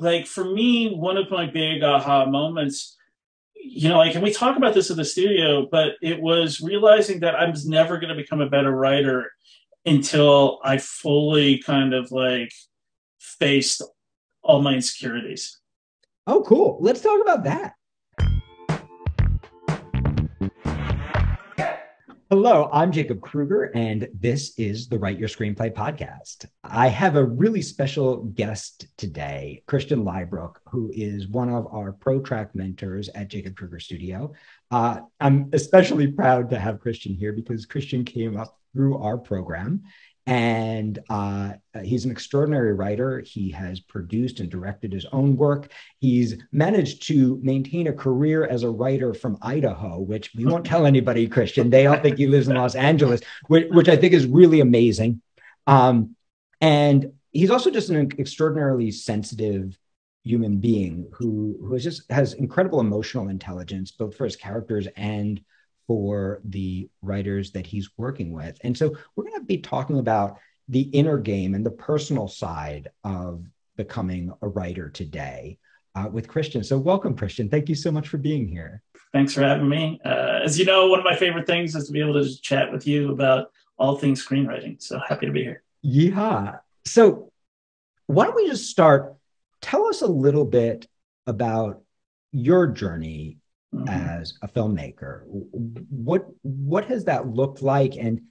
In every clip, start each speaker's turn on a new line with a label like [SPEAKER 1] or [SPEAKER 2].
[SPEAKER 1] like for me, one of my big aha moments, you know, like, and we talk about this in the studio, but it was realizing that I was never going to become a better writer until I fully kind of like faced all my insecurities.
[SPEAKER 2] Oh, cool. Let's talk about that. Hello, I'm Jacob Krueger, and this is the Write Your Screenplay podcast. I have a really special guest today, Christian Lybrook, who is one of our pro track mentors at Jacob Krueger Studio. Uh, I'm especially proud to have Christian here because Christian came up through our program and uh, he's an extraordinary writer. He has produced and directed his own work. He's managed to maintain a career as a writer from Idaho, which we won't tell anybody, Christian. They all think he lives in Los Angeles, which, which I think is really amazing. Um, and he's also just an extraordinarily sensitive human being who who just has incredible emotional intelligence, both for his characters and for the writers that he's working with. And so we're going to be talking about the inner game and the personal side of becoming a writer today uh, with Christian. So welcome, Christian. Thank you so much for being here.
[SPEAKER 1] Thanks for having me. Uh, as you know, one of my favorite things is to be able to chat with you about all things screenwriting. So happy to be here.
[SPEAKER 2] Yeah. So why don't we just start? Tell us a little bit about your journey mm-hmm. as a filmmaker. What what has that looked like, and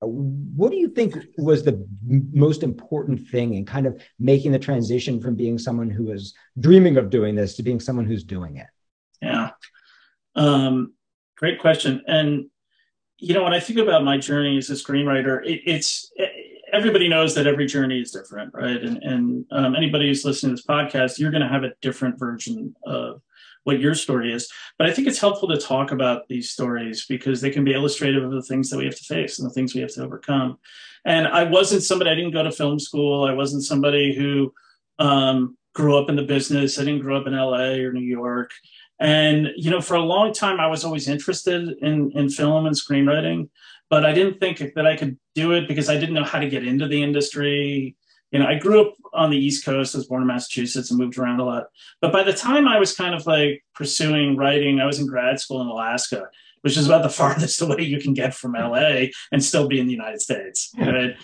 [SPEAKER 2] what do you think was the most important thing in kind of making the transition from being someone who was dreaming of doing this to being someone who's doing it?
[SPEAKER 1] Yeah, um, great question. And you know, when I think about my journey as a screenwriter, it, it's everybody knows that every journey is different, right? And, and um, anybody who's listening to this podcast, you're going to have a different version of what your story is. But I think it's helpful to talk about these stories because they can be illustrative of the things that we have to face and the things we have to overcome. And I wasn't somebody, I didn't go to film school. I wasn't somebody who um, grew up in the business. I didn't grow up in LA or New York. And, you know, for a long time, I was always interested in, in film and screenwriting, but I didn't think that I could do it because I didn't know how to get into the industry you know, I grew up on the East Coast. I was born in Massachusetts and moved around a lot. But by the time I was kind of like pursuing writing, I was in grad school in Alaska, which is about the farthest away you can get from LA and still be in the United States. Right.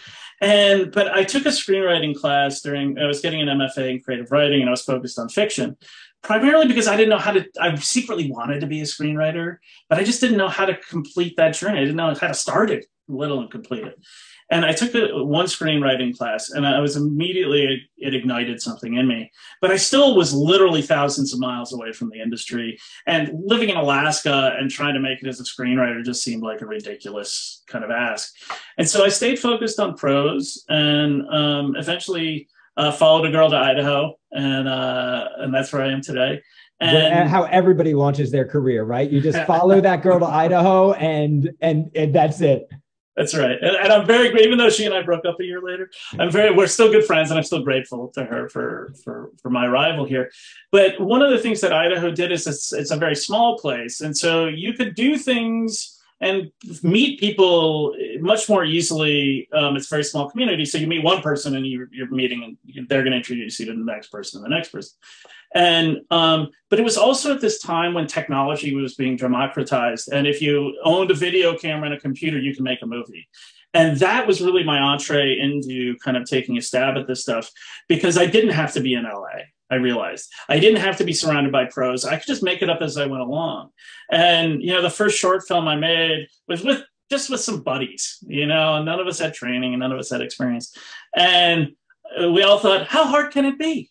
[SPEAKER 1] And but I took a screenwriting class during I was getting an MFA in creative writing and I was focused on fiction primarily because I didn't know how to, I secretly wanted to be a screenwriter, but I just didn't know how to complete that journey. I didn't know how to start it, little and complete it. And I took a, one screenwriting class, and I was immediately it ignited something in me. But I still was literally thousands of miles away from the industry, and living in Alaska and trying to make it as a screenwriter just seemed like a ridiculous kind of ask. And so I stayed focused on prose, and um, eventually uh, followed a girl to Idaho, and uh, and that's where I am today.
[SPEAKER 2] And, how everybody launches their career, right? You just follow that girl to Idaho, and and and that's it.
[SPEAKER 1] That's right. And, and, I'm very grateful, even though she and I broke up a year later, I'm very we're still good friends and I'm still grateful to her for for for my arrival here. But one of the things that Idaho did is it's, it's a very small place. And so you could do things and meet people much more easily. Um, it's a very small community, so you meet one person and you, are meeting, and they're going to introduce you to the next person and the next person. And um, but it was also at this time when technology was being democratized, and if you owned a video camera and a computer, you can make a movie. And that was really my entree into kind of taking a stab at this stuff because I didn't have to be in LA. I realized I didn't have to be surrounded by pros. I could just make it up as I went along. And, you know, the first short film I made was with just with some buddies, you know, and none of us had training and none of us had experience. And we all thought, how hard can it be?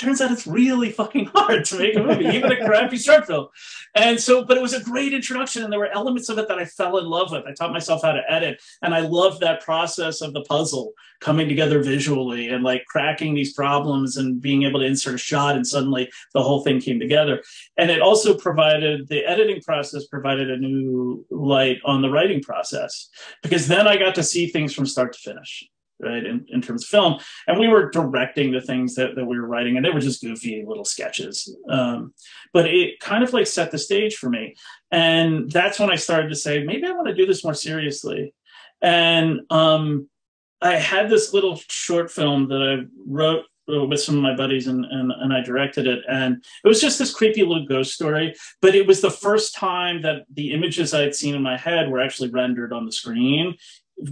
[SPEAKER 1] Turns out it's really fucking hard to make a movie, even a crappy short film. And so, but it was a great introduction, and there were elements of it that I fell in love with. I taught myself how to edit, and I loved that process of the puzzle coming together visually and like cracking these problems and being able to insert a shot, and suddenly the whole thing came together. And it also provided the editing process provided a new light on the writing process because then I got to see things from start to finish right in, in terms of film and we were directing the things that, that we were writing and they were just goofy little sketches um, but it kind of like set the stage for me and that's when i started to say maybe i want to do this more seriously and um, i had this little short film that i wrote uh, with some of my buddies and, and, and I directed it. And it was just this creepy little ghost story. But it was the first time that the images I had seen in my head were actually rendered on the screen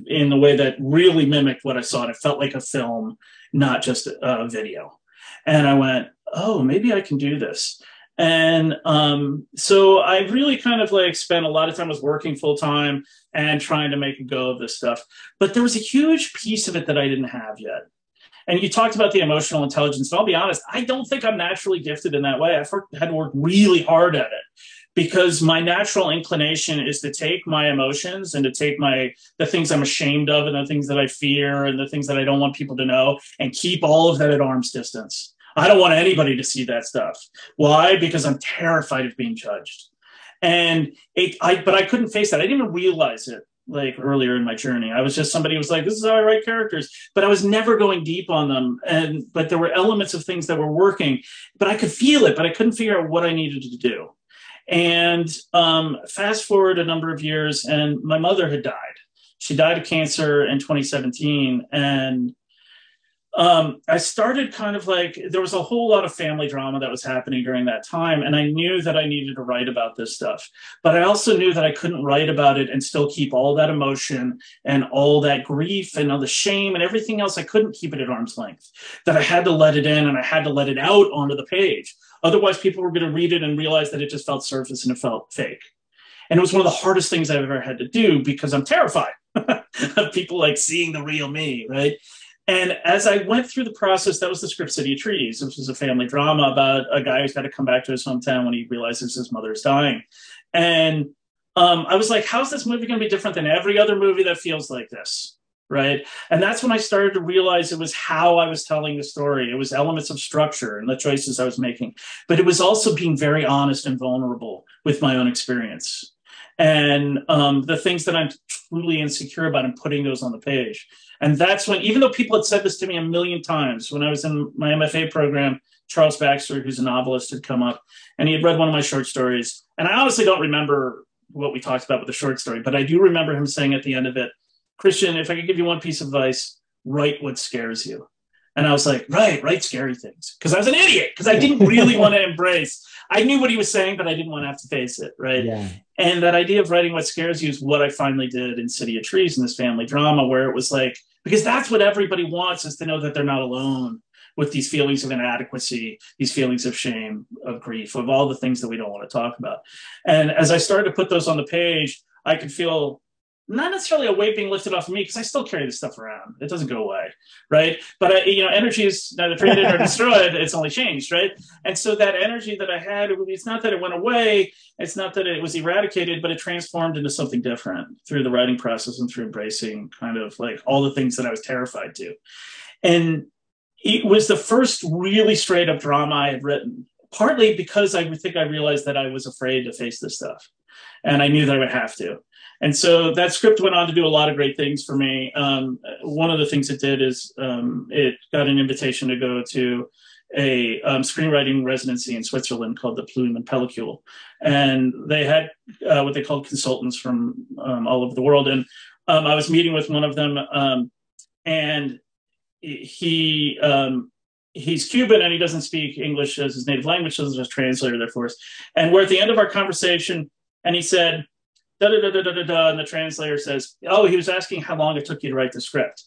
[SPEAKER 1] in a way that really mimicked what I saw. And it felt like a film, not just a video. And I went, oh, maybe I can do this. And um, so I really kind of like spent a lot of time was working full time and trying to make a go of this stuff. But there was a huge piece of it that I didn't have yet. And you talked about the emotional intelligence. And I'll be honest, I don't think I'm naturally gifted in that way. I've had to work really hard at it because my natural inclination is to take my emotions and to take my the things I'm ashamed of and the things that I fear and the things that I don't want people to know and keep all of that at arm's distance. I don't want anybody to see that stuff. Why? Because I'm terrified of being judged. And it, I, but I couldn't face that. I didn't even realize it like earlier in my journey. I was just somebody who was like, this is how I write characters, but I was never going deep on them. And, but there were elements of things that were working, but I could feel it, but I couldn't figure out what I needed to do. And um, fast forward a number of years, and my mother had died. She died of cancer in 2017. And um, I started kind of like there was a whole lot of family drama that was happening during that time, and I knew that I needed to write about this stuff. But I also knew that I couldn't write about it and still keep all that emotion and all that grief and all the shame and everything else. I couldn't keep it at arm's length. That I had to let it in and I had to let it out onto the page. Otherwise, people were going to read it and realize that it just felt surface and it felt fake. And it was one of the hardest things I've ever had to do because I'm terrified of people like seeing the real me, right? And as I went through the process, that was the script City of Trees, which was a family drama about a guy who's got to come back to his hometown when he realizes his mother is dying. And um, I was like, how's this movie going to be different than every other movie that feels like this? Right. And that's when I started to realize it was how I was telling the story. It was elements of structure and the choices I was making, but it was also being very honest and vulnerable with my own experience and um, the things that I'm truly insecure about and putting those on the page. And that's when, even though people had said this to me a million times, when I was in my MFA program, Charles Baxter, who's a novelist, had come up and he had read one of my short stories. And I honestly don't remember what we talked about with the short story, but I do remember him saying at the end of it, Christian, if I could give you one piece of advice, write what scares you. And I was like, right, write scary things. Because I was an idiot, because I didn't really want to embrace. I knew what he was saying, but I didn't want to have to face it. Right.
[SPEAKER 2] Yeah.
[SPEAKER 1] And that idea of writing what scares you is what I finally did in City of Trees in this family drama, where it was like, because that's what everybody wants is to know that they're not alone with these feelings of inadequacy, these feelings of shame, of grief, of all the things that we don't want to talk about. And as I started to put those on the page, I could feel not necessarily a weight being lifted off of me because I still carry this stuff around. It doesn't go away, right? But I, you know, energy is neither created nor destroyed; it's only changed, right? And so that energy that I had, it's not that it went away, it's not that it was eradicated, but it transformed into something different through the writing process and through embracing kind of like all the things that I was terrified to. And it was the first really straight up drama I had written, partly because I think I realized that I was afraid to face this stuff, and I knew that I would have to and so that script went on to do a lot of great things for me. Um, one of the things it did is um, it got an invitation to go to a um, screenwriting residency in Switzerland called the Plume and Pellicule, and they had uh, what they called consultants from um, all over the world. And um, I was meeting with one of them, um, and he he's Cuban and he doesn't speak English as his native language, so there's a translator there for us. And we're at the end of our conversation, and he said da da da da da da, and the translator says, "Oh, he was asking how long it took you to write the script."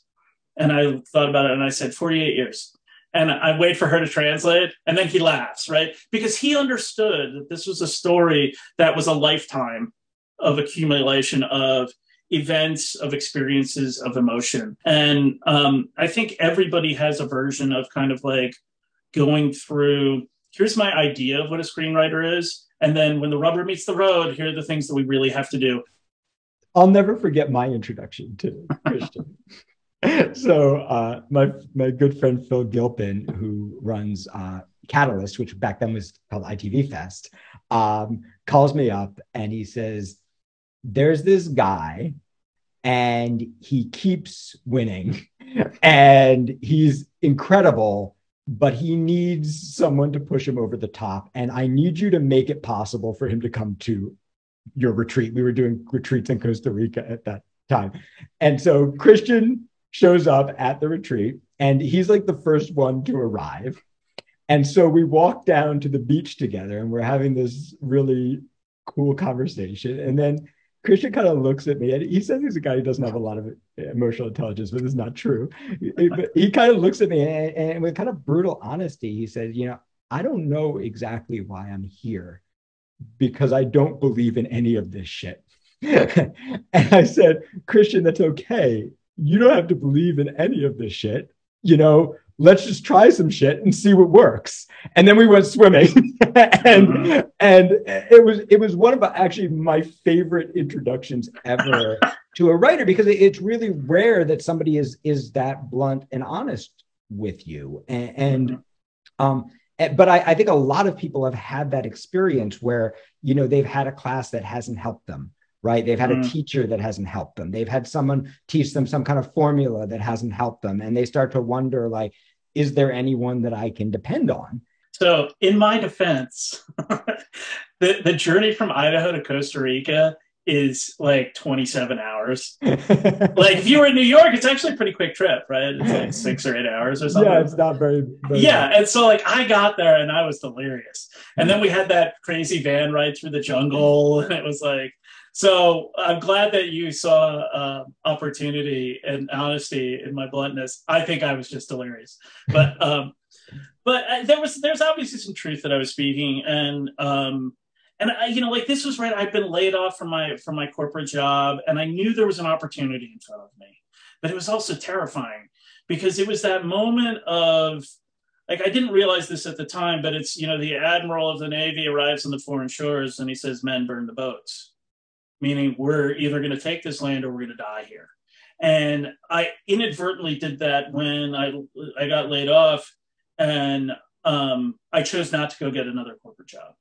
[SPEAKER 1] And I thought about it, and I said, "48 years." And I wait for her to translate, and then he laughs, right? Because he understood that this was a story that was a lifetime of accumulation of events, of experiences, of emotion. And um, I think everybody has a version of kind of like going through here's my idea of what a screenwriter is and then when the rubber meets the road, here are the things that we really have to do.
[SPEAKER 2] I'll never forget my introduction to Christian. so uh, my my good friend Phil Gilpin, who runs uh, Catalyst, which back then was called ITV Fest, um, calls me up and he says, "There's this guy, and he keeps winning, and he's incredible." But he needs someone to push him over the top. And I need you to make it possible for him to come to your retreat. We were doing retreats in Costa Rica at that time. And so Christian shows up at the retreat and he's like the first one to arrive. And so we walk down to the beach together and we're having this really cool conversation. And then Christian kind of looks at me and he says he's a guy who doesn't have a lot of emotional intelligence, but it's not true. But he kind of looks at me and, and with kind of brutal honesty, he said, You know, I don't know exactly why I'm here because I don't believe in any of this shit. and I said, Christian, that's okay. You don't have to believe in any of this shit. You know, let's just try some shit and see what works. And then we went swimming. and mm-hmm. and it was it was one of actually my favorite introductions ever to a writer because it's really rare that somebody is is that blunt and honest with you. And, and mm-hmm. um but I, I think a lot of people have had that experience where you know they've had a class that hasn't helped them right? They've had mm. a teacher that hasn't helped them. They've had someone teach them some kind of formula that hasn't helped them. And they start to wonder, like, is there anyone that I can depend on?
[SPEAKER 1] So, in my defense, the, the journey from Idaho to Costa Rica is like 27 hours. like if you were in New York, it's actually a pretty quick trip, right? It's like six or eight hours or something.
[SPEAKER 2] Yeah, it's not very, very
[SPEAKER 1] Yeah. And so like I got there and I was delirious. And then we had that crazy van ride through the jungle. And it was like, so I'm glad that you saw uh, opportunity and honesty in my bluntness. I think I was just delirious, but um, but uh, there was there's obviously some truth that I was speaking, and um, and I, you know, like this was right. I've been laid off from my from my corporate job, and I knew there was an opportunity in front of me, but it was also terrifying because it was that moment of like I didn't realize this at the time, but it's you know the admiral of the navy arrives on the foreign shores and he says, "Men burn the boats." Meaning we're either going to take this land or we're going to die here. And I inadvertently did that when I I got laid off, and um, I chose not to go get another corporate job.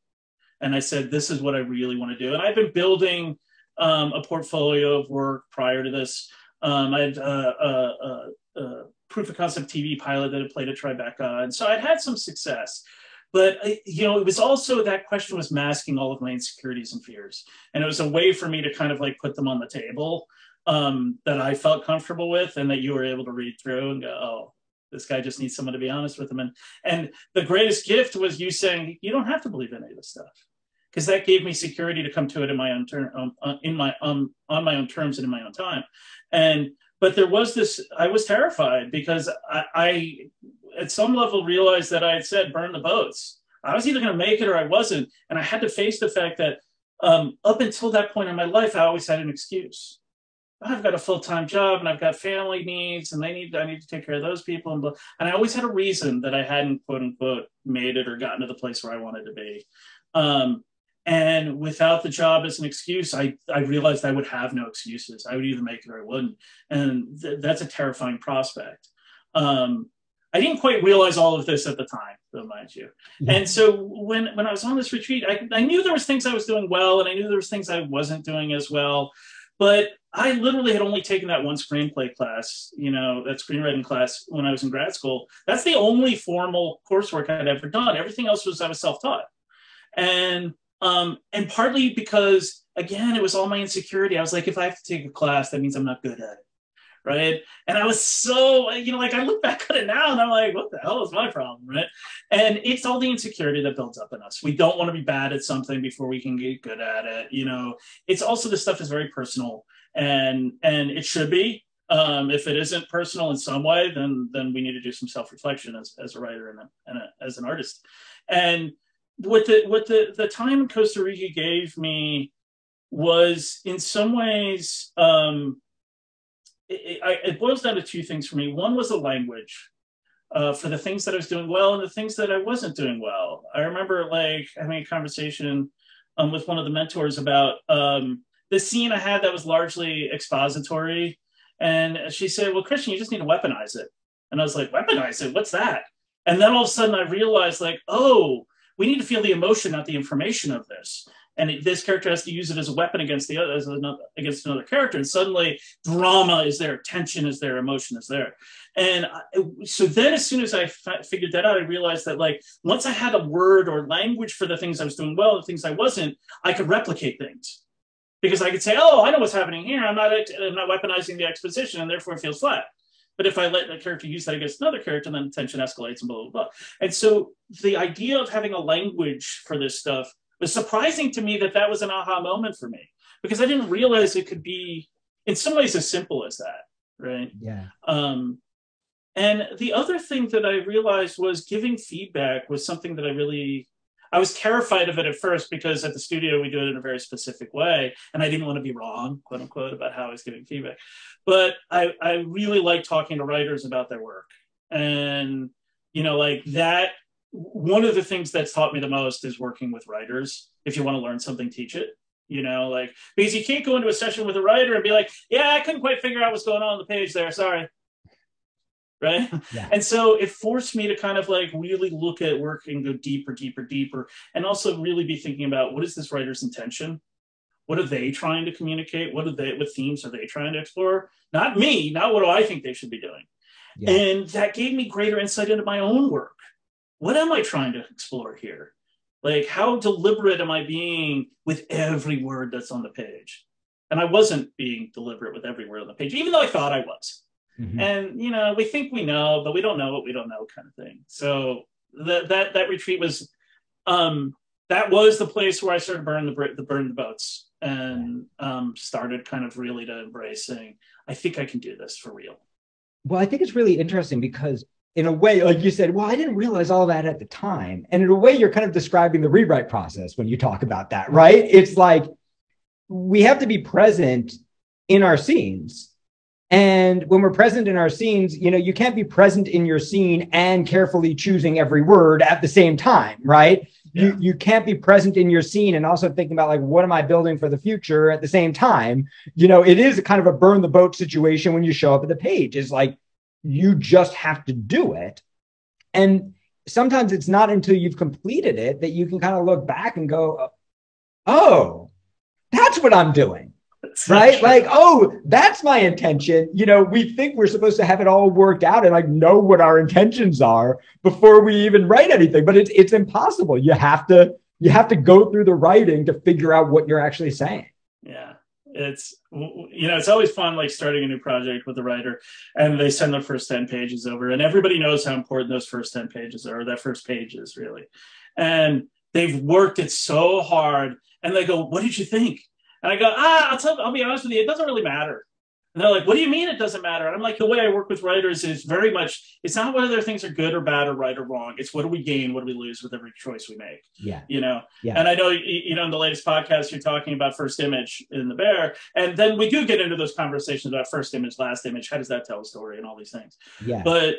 [SPEAKER 1] And I said, this is what I really want to do. And I've been building um, a portfolio of work prior to this. Um, I had a, a, a, proof of concept TV pilot that had played at Tribeca, and so I'd had some success. But you know, it was also that question was masking all of my insecurities and fears, and it was a way for me to kind of like put them on the table um, that I felt comfortable with, and that you were able to read through and go, "Oh, this guy just needs someone to be honest with him." And and the greatest gift was you saying, "You don't have to believe any of this stuff." Because that gave me security to come to it in my own term, um, uh, in my um, on my own terms and in my own time, and but there was this. I was terrified because I, I at some level realized that I had said burn the boats. I was either going to make it or I wasn't, and I had to face the fact that um, up until that point in my life, I always had an excuse. I've got a full time job and I've got family needs, and they need I need to take care of those people, and and I always had a reason that I hadn't quote unquote made it or gotten to the place where I wanted to be. Um, and without the job as an excuse, I, I realized I would have no excuses. I would either make it or I wouldn't. And th- that's a terrifying prospect. Um, I didn't quite realize all of this at the time, though, mind you. Yeah. And so when when I was on this retreat, I, I knew there was things I was doing well, and I knew there was things I wasn't doing as well. But I literally had only taken that one screenplay class, you know, that screenwriting class when I was in grad school. That's the only formal coursework I'd ever done. Everything else was I was self-taught, and um, and partly because again, it was all my insecurity. I was like, if I have to take a class, that means I'm not good at it right? And I was so, you know, like I look back at it now and I'm like, what the hell is my problem, right? And it's all the insecurity that builds up in us. We don't want to be bad at something before we can get good at it. You know, it's also this stuff is very personal, and and it should be. Um, if it isn't personal in some way, then then we need to do some self reflection as, as a writer and, a, and a, as an artist. And what the what the the time in Costa Rica gave me was in some ways um, it, it, boils down to two things for me. One was the language uh, for the things that I was doing well and the things that I wasn't doing well. I remember like having a conversation um, with one of the mentors about um, the scene I had that was largely expository. And she said, Well, Christian, you just need to weaponize it. And I was like, Weaponize it? What's that? And then all of a sudden I realized, like, oh, we need to feel the emotion, not the information of this and it, this character has to use it as a weapon against the other another, against another character and suddenly drama is there tension is there emotion is there. And I, so then as soon as i f- figured that out i realized that like once i had a word or language for the things i was doing well the things i wasn't i could replicate things. Because i could say oh i know what's happening here. I'm not i'm not weaponizing the exposition and therefore it feels flat. But if I let that character use that against another character, then tension escalates and blah, blah, blah. And so the idea of having a language for this stuff was surprising to me that that was an aha moment for me because I didn't realize it could be in some ways as simple as that. Right.
[SPEAKER 2] Yeah.
[SPEAKER 1] Um, and the other thing that I realized was giving feedback was something that I really I was terrified of it at first because at the studio we do it in a very specific way, and I didn't want to be wrong, quote unquote, about how I was giving feedback. But I, I really like talking to writers about their work, and you know, like that. One of the things that's taught me the most is working with writers. If you want to learn something, teach it. You know, like because you can't go into a session with a writer and be like, "Yeah, I couldn't quite figure out what's going on on the page there. Sorry." right yeah. and so it forced me to kind of like really look at work and go deeper deeper deeper and also really be thinking about what is this writer's intention what are they trying to communicate what are they what themes are they trying to explore not me not what do i think they should be doing yeah. and that gave me greater insight into my own work what am i trying to explore here like how deliberate am i being with every word that's on the page and i wasn't being deliberate with every word on the page even though i thought i was Mm-hmm. And you know, we think we know, but we don't know what we don't know, kind of thing. So that that that retreat was, um, that was the place where I started burn the the burn the boats and um, started kind of really to embrace saying, I think I can do this for real.
[SPEAKER 2] Well, I think it's really interesting because in a way, like you said, well, I didn't realize all that at the time. And in a way, you're kind of describing the rewrite process when you talk about that, right? It's like we have to be present in our scenes and when we're present in our scenes, you know, you can't be present in your scene and carefully choosing every word at the same time, right? Yeah. You you can't be present in your scene and also thinking about like what am I building for the future at the same time. You know, it is kind of a burn the boat situation when you show up at the page. It's like you just have to do it. And sometimes it's not until you've completed it that you can kind of look back and go, "Oh, that's what I'm doing." right? Like, oh, that's my intention. You know, we think we're supposed to have it all worked out and like know what our intentions are before we even write anything, but it's it's impossible. You have to you have to go through the writing to figure out what you're actually saying.
[SPEAKER 1] Yeah. It's you know, it's always fun like starting a new project with a writer and they send their first 10 pages over and everybody knows how important those first 10 pages are, that first page is really. And they've worked it so hard and they go, "What did you think?" And I go, ah, I'll tell, I'll be honest with you, it doesn't really matter. And they're like, what do you mean it doesn't matter? And I'm like, the way I work with writers is very much, it's not whether things are good or bad or right or wrong. It's what do we gain? What do we lose with every choice we make?
[SPEAKER 2] Yeah.
[SPEAKER 1] You know?
[SPEAKER 2] Yeah.
[SPEAKER 1] And I know, you know, in the latest podcast, you're talking about first image in the bear. And then we do get into those conversations about first image, last image. How does that tell a story and all these things?
[SPEAKER 2] Yeah.
[SPEAKER 1] But,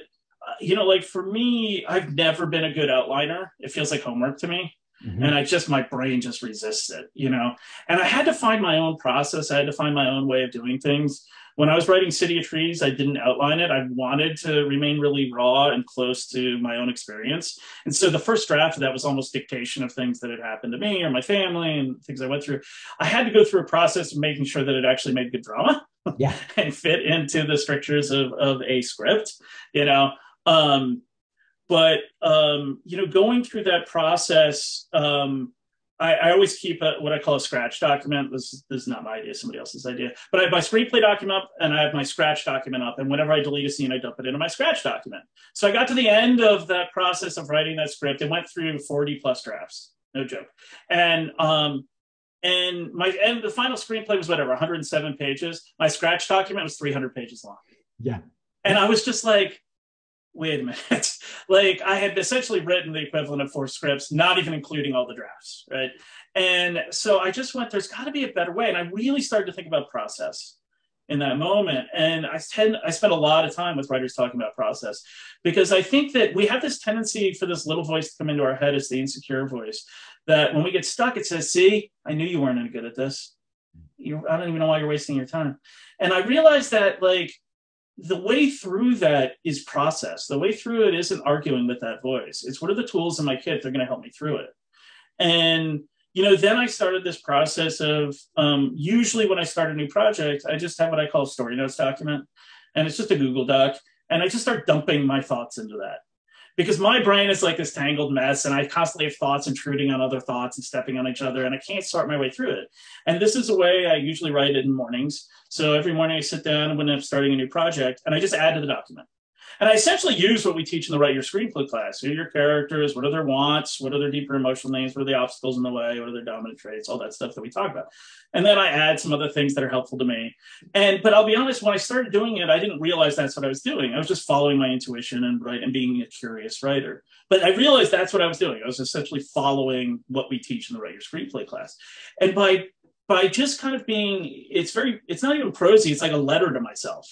[SPEAKER 1] uh, you know, like for me, I've never been a good outliner. It feels like homework to me. Mm-hmm. And I just, my brain just resists it, you know? And I had to find my own process. I had to find my own way of doing things. When I was writing City of Trees, I didn't outline it. I wanted to remain really raw and close to my own experience. And so the first draft of that was almost dictation of things that had happened to me or my family and things I went through. I had to go through a process of making sure that it actually made good drama.
[SPEAKER 2] Yeah.
[SPEAKER 1] and fit into the strictures of, of a script, you know? Um, but um, you know, going through that process, um, I, I, always keep a, what I call a scratch document. This, this, is not my idea; somebody else's idea. But I have my screenplay document up, and I have my scratch document up. And whenever I delete a scene, I dump it into my scratch document. So I got to the end of that process of writing that script. It went through forty plus drafts, no joke. And um, and my and the final screenplay was whatever 107 pages. My scratch document was 300 pages long.
[SPEAKER 2] Yeah.
[SPEAKER 1] And I was just like, wait a minute. like I had essentially written the equivalent of four scripts, not even including all the drafts, right? And so I just went, there's got to be a better way. And I really started to think about process in that moment. And I tend, I spent a lot of time with writers talking about process because I think that we have this tendency for this little voice to come into our head as the insecure voice that when we get stuck, it says, see, I knew you weren't any good at this. You, I don't even know why you're wasting your time. And I realized that like the way through that is process. The way through it isn't arguing with that voice. It's what are the tools in my kit that are going to help me through it. And you know, then I started this process of um, usually when I start a new project, I just have what I call a story notes document, and it's just a Google Doc, and I just start dumping my thoughts into that because my brain is like this tangled mess and I constantly have thoughts intruding on other thoughts and stepping on each other and I can't sort my way through it. And this is a way I usually write it in mornings. So every morning I sit down when I'm starting a new project and I just add to the document. And I essentially use what we teach in the Write Your Screenplay class. Who are your characters? What are their wants? What are their deeper emotional needs? What are the obstacles in the way? What are their dominant traits? All that stuff that we talk about. And then I add some other things that are helpful to me. And but I'll be honest, when I started doing it, I didn't realize that's what I was doing. I was just following my intuition and right and being a curious writer. But I realized that's what I was doing. I was essentially following what we teach in the Write Your Screenplay class. And by by just kind of being, it's very, it's not even prosy. It's like a letter to myself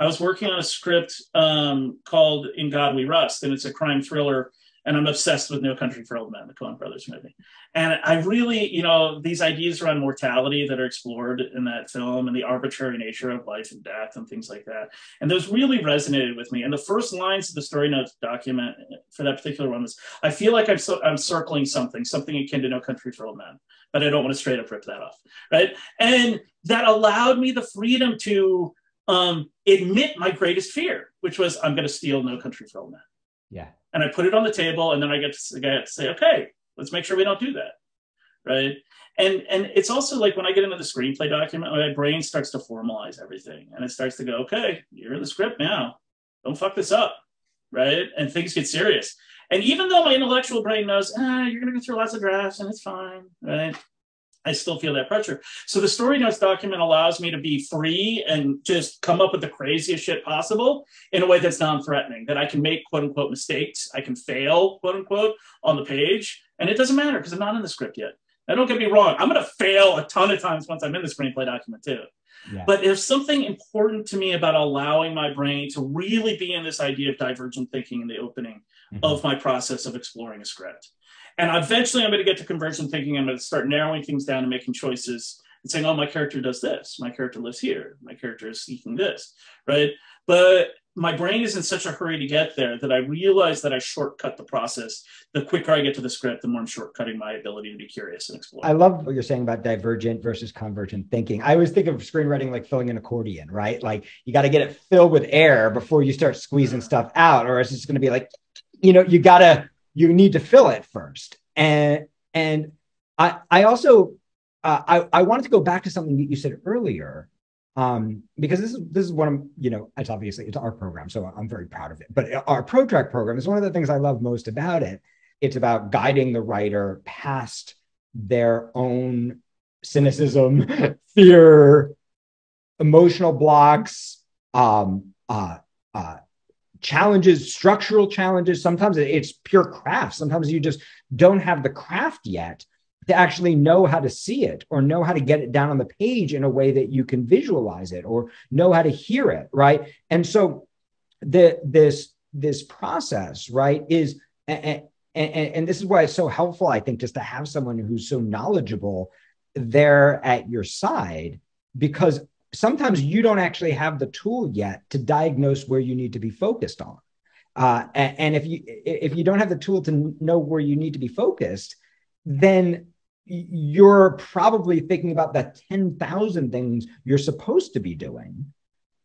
[SPEAKER 1] I was working on a script um, called In God We Rust, and it's a crime thriller. And I'm obsessed with No Country for Old Men, the Coen Brothers movie. And I really, you know, these ideas around mortality that are explored in that film and the arbitrary nature of life and death and things like that. And those really resonated with me. And the first lines of the story notes document for that particular one was I feel like I'm, so, I'm circling something, something akin to No Country for Old Men, but I don't want to straight up rip that off. Right. And that allowed me the freedom to um, admit my greatest fear, which was I'm going to steal No Country for Old Men.
[SPEAKER 2] Yeah.
[SPEAKER 1] And I put it on the table, and then I get to, I get to say, okay, let's make sure we don't do that, right? And and it's also like when I get into the screenplay document, my brain starts to formalize everything, and it starts to go, okay, you're in the script now, don't fuck this up, right? And things get serious. And even though my intellectual brain knows, ah, you're going to go through lots of drafts and it's fine, right? I still feel that pressure. So the story notes document allows me to be free and just come up with the craziest shit possible in a way that's non-threatening, that I can make quote unquote mistakes. I can fail, quote unquote, on the page. And it doesn't matter because I'm not in the script yet. Now don't get me wrong. I'm going to fail a ton of times once I'm in the screenplay document too. Yeah. But there's something important to me about allowing my brain to really be in this idea of divergent thinking in the opening mm-hmm. of my process of exploring a script. And eventually I'm going to get to convergent thinking. I'm going to start narrowing things down and making choices and saying, oh, my character does this. My character lives here. My character is seeking this, right? But my brain is in such a hurry to get there that I realize that I shortcut the process. The quicker I get to the script, the more I'm shortcutting my ability to be curious and explore.
[SPEAKER 2] I love what you're saying about divergent versus convergent thinking. I always think of screenwriting like filling an accordion, right? Like you got to get it filled with air before you start squeezing stuff out, or it's just going to be like, you know, you got to you need to fill it first. And and I I also uh, I I wanted to go back to something that you said earlier um, because this is this is one of you know it's obviously it's our program, so I'm very proud of it. But our ProTrack program is one of the things I love most about it. It's about guiding the writer past their own cynicism, fear, emotional blocks, um, uh, uh, challenges, structural challenges. Sometimes it's pure craft. Sometimes you just don't have the craft yet to actually know how to see it or know how to get it down on the page in a way that you can visualize it or know how to hear it, right? And so the this this process, right, is and, and, and this is why it's so helpful, I think, just to have someone who's so knowledgeable there at your side because sometimes you don't actually have the tool yet to diagnose where you need to be focused on. Uh, and, if you if you don't have the tool to know where you need to be focused, then you're probably thinking about the 10,000 things you're supposed to be doing,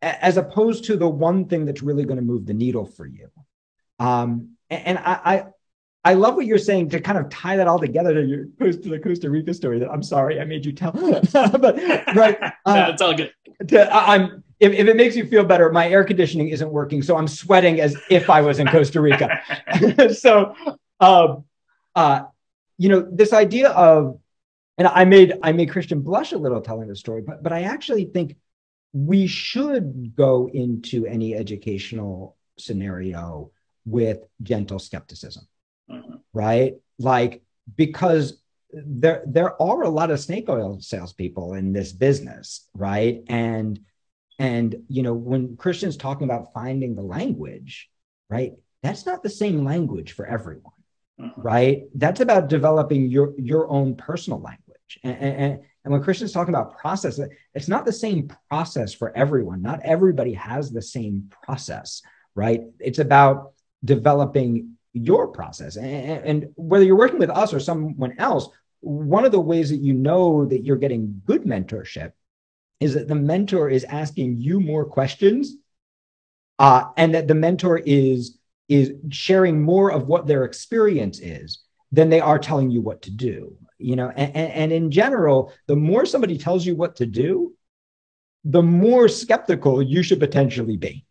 [SPEAKER 2] as opposed to the one thing that's really going to move the needle for you. Um, and I, I, love what you're saying to kind of tie that all together to your post to the Costa Rica story. That I'm sorry I made you tell, but right,
[SPEAKER 1] uh, it's all good.
[SPEAKER 2] To, I'm if, if it makes you feel better, my air conditioning isn't working, so I'm sweating as if I was in Costa Rica. so, uh, uh, you know, this idea of, and I made I made Christian blush a little telling the story, but but I actually think we should go into any educational scenario with gentle skepticism. Right? Like because there there are a lot of snake oil salespeople in this business, right? And and you know when Christian's talking about finding the language, right? That's not the same language for everyone, mm-hmm. right? That's about developing your your own personal language. And, and, and when Christian's talking about process, it's not the same process for everyone. Not everybody has the same process, right? It's about developing your process. And, and, whether you're working with us or someone else, one of the ways that you know that you're getting good mentorship is that the mentor is asking you more questions uh, and that the mentor is is sharing more of what their experience is than they are telling you what to do. You know, and, and in general, the more somebody tells you what to do, the more skeptical you should potentially be.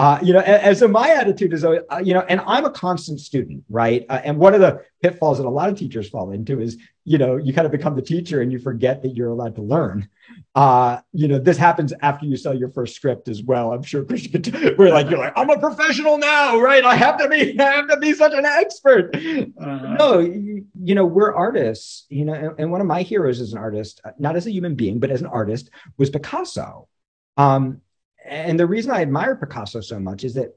[SPEAKER 2] Uh, you know, and, and, so my attitude is, uh, you know, and I'm a constant student, right? Uh, and one of the pitfalls that a lot of teachers fall into is, you know, you kind of become the teacher and you forget that you're allowed to learn. Uh, you know, this happens after you sell your first script as well. I'm sure Christian could, we're like, you're like, I'm a professional now, right? I have to be, I have to be such an expert. Uh-huh. No, you, you, know, we're artists, you know, and, and one of my heroes as an artist, not as a human being, but as an artist was Picasso. Um, and the reason I admire Picasso so much is that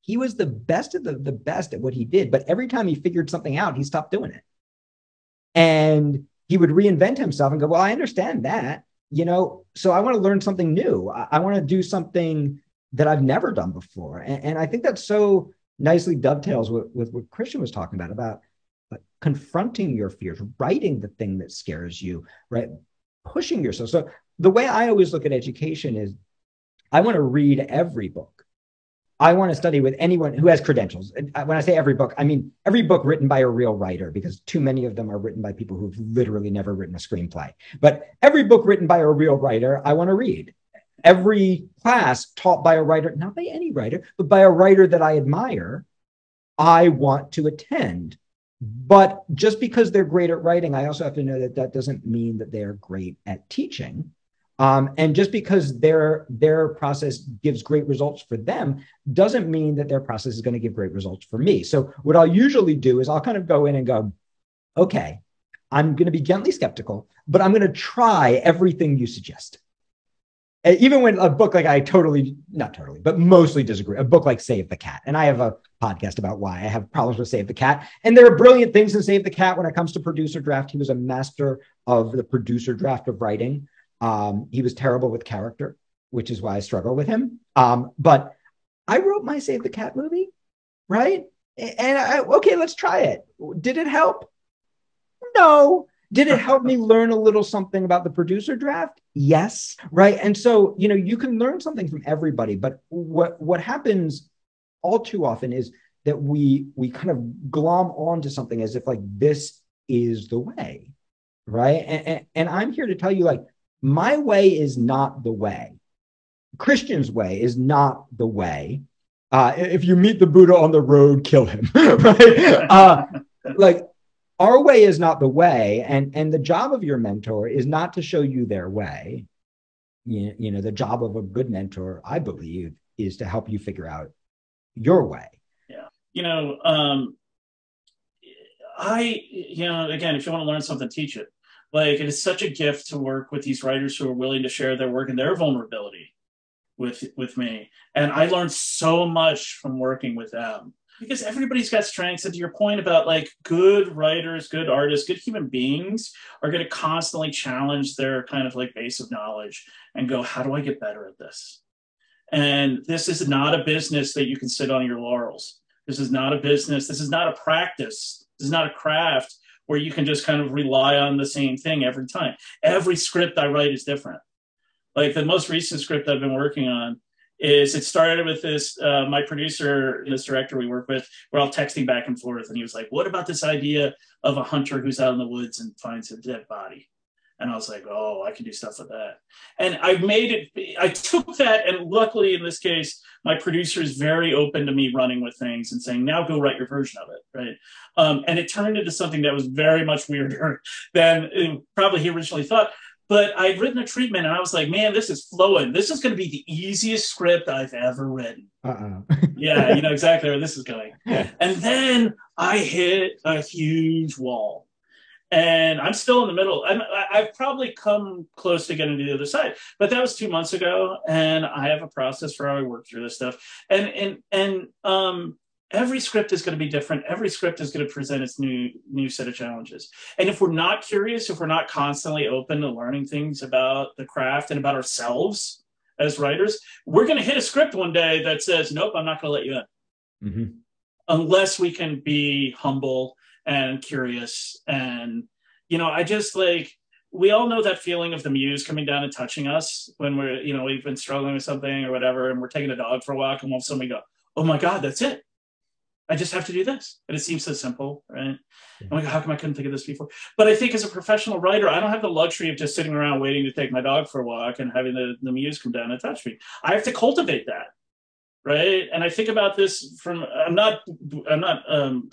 [SPEAKER 2] he was the best of the, the best at what he did. But every time he figured something out, he stopped doing it. And he would reinvent himself and go, Well, I understand that, you know, so I want to learn something new. I, I want to do something that I've never done before. And, and I think that so nicely dovetails with, with what Christian was talking about, about confronting your fears, writing the thing that scares you, right? Pushing yourself. So the way I always look at education is I want to read every book. I want to study with anyone who has credentials. Uh, when I say every book, I mean every book written by a real writer, because too many of them are written by people who've literally never written a screenplay. But every book written by a real writer, I want to read. Every class taught by a writer, not by any writer, but by a writer that I admire, I want to attend. But just because they're great at writing, I also have to know that that doesn't mean that they're great at teaching. Um, and just because their their process gives great results for them doesn't mean that their process is going to give great results for me. So what I'll usually do is I'll kind of go in and go, okay, I'm going to be gently skeptical, but I'm going to try everything you suggest. Even when a book like I totally, not totally, but mostly disagree, a book like Save the Cat. And I have a podcast about why I have problems with Save the Cat. And there are brilliant things in Save the Cat when it comes to producer draft. He was a master of the producer draft of writing. Um, he was terrible with character, which is why I struggle with him. Um, but I wrote my Save the Cat movie, right? And I, okay, let's try it. Did it help? No. Did it help me learn a little something about the producer draft? Yes, right. And so, you know, you can learn something from everybody, but what what happens all too often is that we we kind of glom onto something as if like this is the way, right? And, and, and I'm here to tell you, like, my way is not the way. Christian's way is not the way. Uh, if you meet the Buddha on the road, kill him. right? Uh, like our way is not the way, and and the job of your mentor is not to show you their way. You, you know, the job of a good mentor, I believe, is to help you figure out your way.
[SPEAKER 1] Yeah, you know, um, I, you know, again, if you want to learn something, teach it like it is such a gift to work with these writers who are willing to share their work and their vulnerability with with me. And i learned so much from working with them. Because everybody's got strengths. And to your point about like good writers good artists good human beings are going to constantly challenge their kind of like base of knowledge and go how do i get better at this? And this is not a business that you can sit on your laurels. This is not a business. This is not a practice. This is not a craft where you can just kind of rely on the same thing every time. Every script I write is different. Like the most recent script I've been working on is it started with this uh, my producer this director we work with we're all texting back and forth and he was like what about this idea of a hunter who's out in the woods and finds a dead body and I was like, oh, I can do stuff with that. And I made it, I took that, and luckily in this case, my producer is very open to me running with things and saying, now go write your version of it, right? Um, and it turned into something that was very much weirder than probably he originally thought. But I'd written a treatment and I was like, man, this is flowing. This is going to be the easiest script I've ever written. Uh-uh. yeah, you know exactly where this is going. And then I hit a huge wall and I'm still in the middle. I'm, I've probably come close to getting to the other side, but that was two months ago, and I have a process for how I work through this stuff. And and and um, every script is going to be different. Every script is going to present its new new set of challenges. And if we're not curious, if we're not constantly open to learning things about the craft and about ourselves as writers, we're going to hit a script one day that says, "Nope, I'm not going to let you in," mm-hmm. unless we can be humble and curious and you know i just like we all know that feeling of the muse coming down and touching us when we're you know we've been struggling with something or whatever and we're taking a dog for a walk and all of a sudden we go oh my god that's it I just have to do this. And it seems so simple, right? I'm like, how come I couldn't think of this before? But I think as a professional writer, I don't have the luxury of just sitting around waiting to take my dog for a walk and having the, the muse come down and touch me. I have to cultivate that. Right. And I think about this from I'm not I'm not um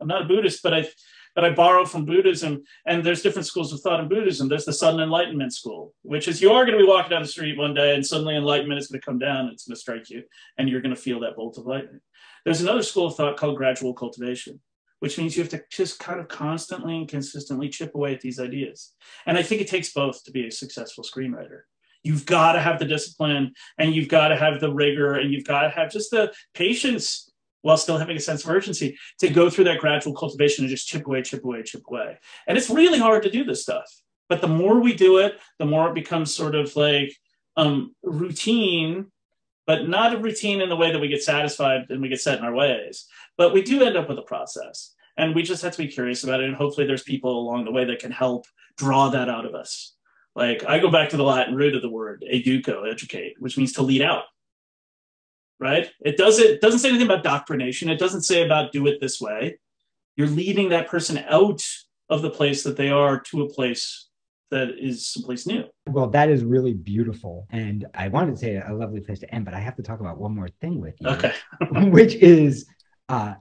[SPEAKER 1] I'm not a Buddhist, but I but I borrow from Buddhism. And there's different schools of thought in Buddhism. There's the sudden enlightenment school, which is you are going to be walking down the street one day and suddenly enlightenment is going to come down and it's going to strike you and you're going to feel that bolt of lightning. There's another school of thought called gradual cultivation, which means you have to just kind of constantly and consistently chip away at these ideas. And I think it takes both to be a successful screenwriter. You've got to have the discipline and you've got to have the rigor and you've got to have just the patience while still having a sense of urgency to go through that gradual cultivation and just chip away, chip away, chip away. And it's really hard to do this stuff. But the more we do it, the more it becomes sort of like um, routine but not a routine in the way that we get satisfied and we get set in our ways. But we do end up with a process. And we just have to be curious about it. And hopefully there's people along the way that can help draw that out of us. Like I go back to the Latin root of the word educo, educate, which means to lead out. Right? It doesn't it doesn't say anything about doctrination. It doesn't say about do it this way. You're leading that person out of the place that they are to a place that is someplace new.
[SPEAKER 2] Well, that is really beautiful. And I wanted to say a lovely place to end, but I have to talk about one more thing with you.
[SPEAKER 1] Okay.
[SPEAKER 2] which is uh,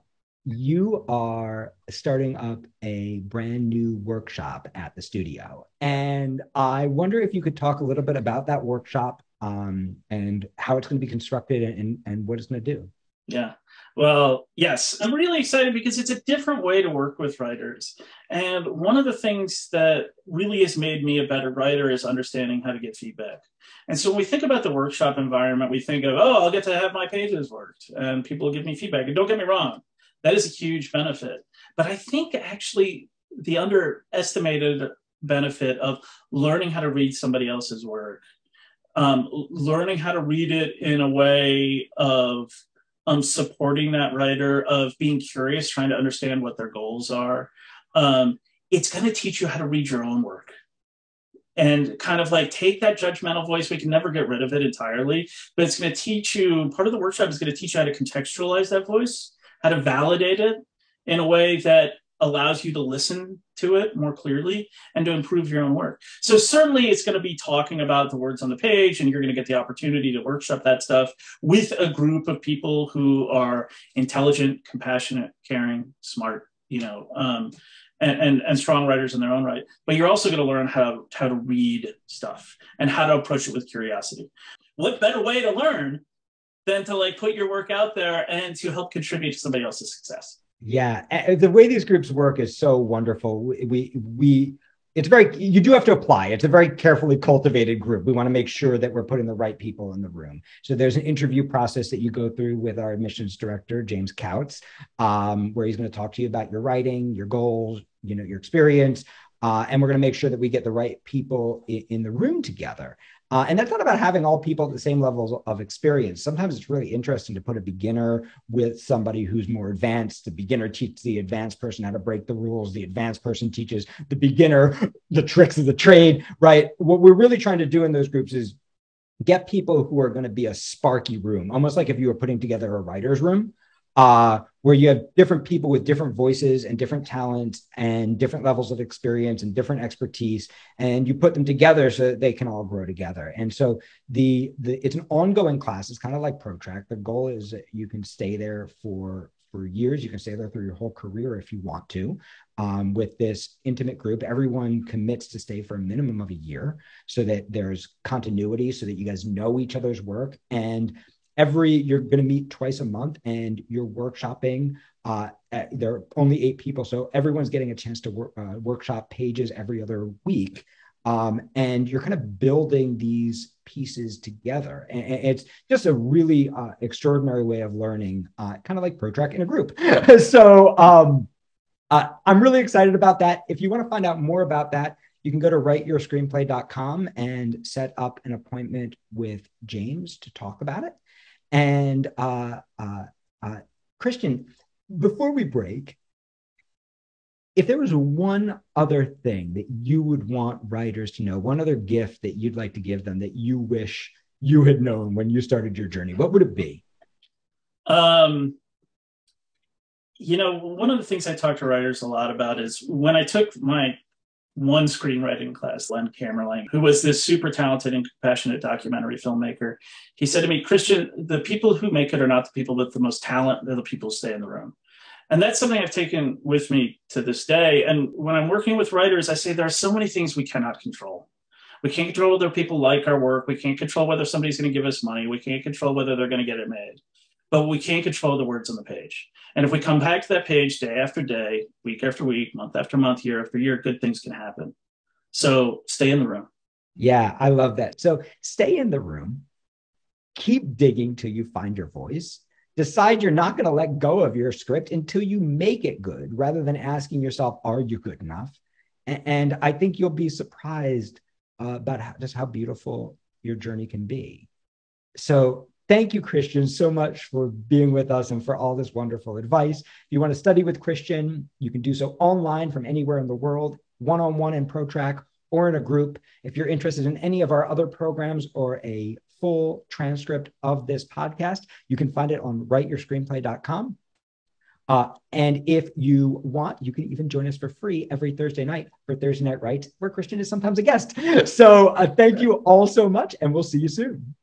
[SPEAKER 2] you are starting up a brand new workshop at the studio. And I wonder if you could talk a little bit about that workshop um, and how it's going to be constructed and, and what it's going to do.
[SPEAKER 1] Yeah. Well, yes, I'm really excited because it's a different way to work with writers. And one of the things that really has made me a better writer is understanding how to get feedback. And so when we think about the workshop environment, we think of, oh, I'll get to have my pages worked and people will give me feedback. And don't get me wrong, that is a huge benefit. But I think actually the underestimated benefit of learning how to read somebody else's work, um, learning how to read it in a way of um, supporting that writer, of being curious, trying to understand what their goals are. Um, it's going to teach you how to read your own work and kind of like take that judgmental voice. We can never get rid of it entirely, but it's going to teach you part of the workshop is going to teach you how to contextualize that voice, how to validate it in a way that allows you to listen to it more clearly and to improve your own work. So certainly it's going to be talking about the words on the page and you're going to get the opportunity to workshop that stuff with a group of people who are intelligent, compassionate, caring, smart, you know, um, and, and, and strong writers in their own right. But you're also going to learn how, how to read stuff and how to approach it with curiosity. What better way to learn than to like put your work out there and to help contribute to somebody else's success?
[SPEAKER 2] Yeah, the way these groups work is so wonderful. We we it's very you do have to apply. It's a very carefully cultivated group. We want to make sure that we're putting the right people in the room. So there's an interview process that you go through with our admissions director James Couts, um, where he's going to talk to you about your writing, your goals, you know, your experience, uh, and we're going to make sure that we get the right people in, in the room together. Uh, and that's not about having all people at the same levels of experience. Sometimes it's really interesting to put a beginner with somebody who's more advanced. The beginner teaches the advanced person how to break the rules. The advanced person teaches the beginner the tricks of the trade, right? What we're really trying to do in those groups is get people who are going to be a sparky room, almost like if you were putting together a writer's room uh, where you have different people with different voices and different talents and different levels of experience and different expertise, and you put them together so that they can all grow together. And so the the it's an ongoing class. It's kind of like ProTrack. The goal is that you can stay there for for years. You can stay there through your whole career if you want to. Um, with this intimate group, everyone commits to stay for a minimum of a year so that there's continuity, so that you guys know each other's work and every you're going to meet twice a month and you're workshopping uh, there are only eight people so everyone's getting a chance to work, uh, workshop pages every other week um, and you're kind of building these pieces together. And, and it's just a really uh, extraordinary way of learning uh, kind of like Pro ProTrack in a group. So um, uh, i'm really excited about that. If you want to find out more about that you can go to writeyourscreenplay.com and set up an appointment with James to talk about it. And uh, uh, uh, Christian, before we break, if there was one other thing that you would want writers to know, one other gift that you'd like to give them that you wish you had known when you started your journey, what would it be?
[SPEAKER 1] Um, you know, one of the things I talk to writers a lot about is when I took my one screenwriting class, Len Kamerling, who was this super talented and compassionate documentary filmmaker. He said to me, Christian, the people who make it are not the people with the most talent, they're the people who stay in the room. And that's something I've taken with me to this day. And when I'm working with writers, I say there are so many things we cannot control. We can't control whether people like our work. We can't control whether somebody's going to give us money. We can't control whether they're going to get it made. But we can't control the words on the page. And if we come back to that page day after day, week after week, month after month, year after year, good things can happen. So stay in the room.
[SPEAKER 2] Yeah, I love that. So stay in the room, keep digging till you find your voice. Decide you're not going to let go of your script until you make it good, rather than asking yourself, Are you good enough? And I think you'll be surprised uh, about how, just how beautiful your journey can be. So Thank you, Christian, so much for being with us and for all this wonderful advice. If you want to study with Christian, you can do so online from anywhere in the world, one on one in ProTrack or in a group. If you're interested in any of our other programs or a full transcript of this podcast, you can find it on writeyourscreenplay.com. Uh, and if you want, you can even join us for free every Thursday night for Thursday Night Writes, where Christian is sometimes a guest. So uh, thank you all so much, and we'll see you soon.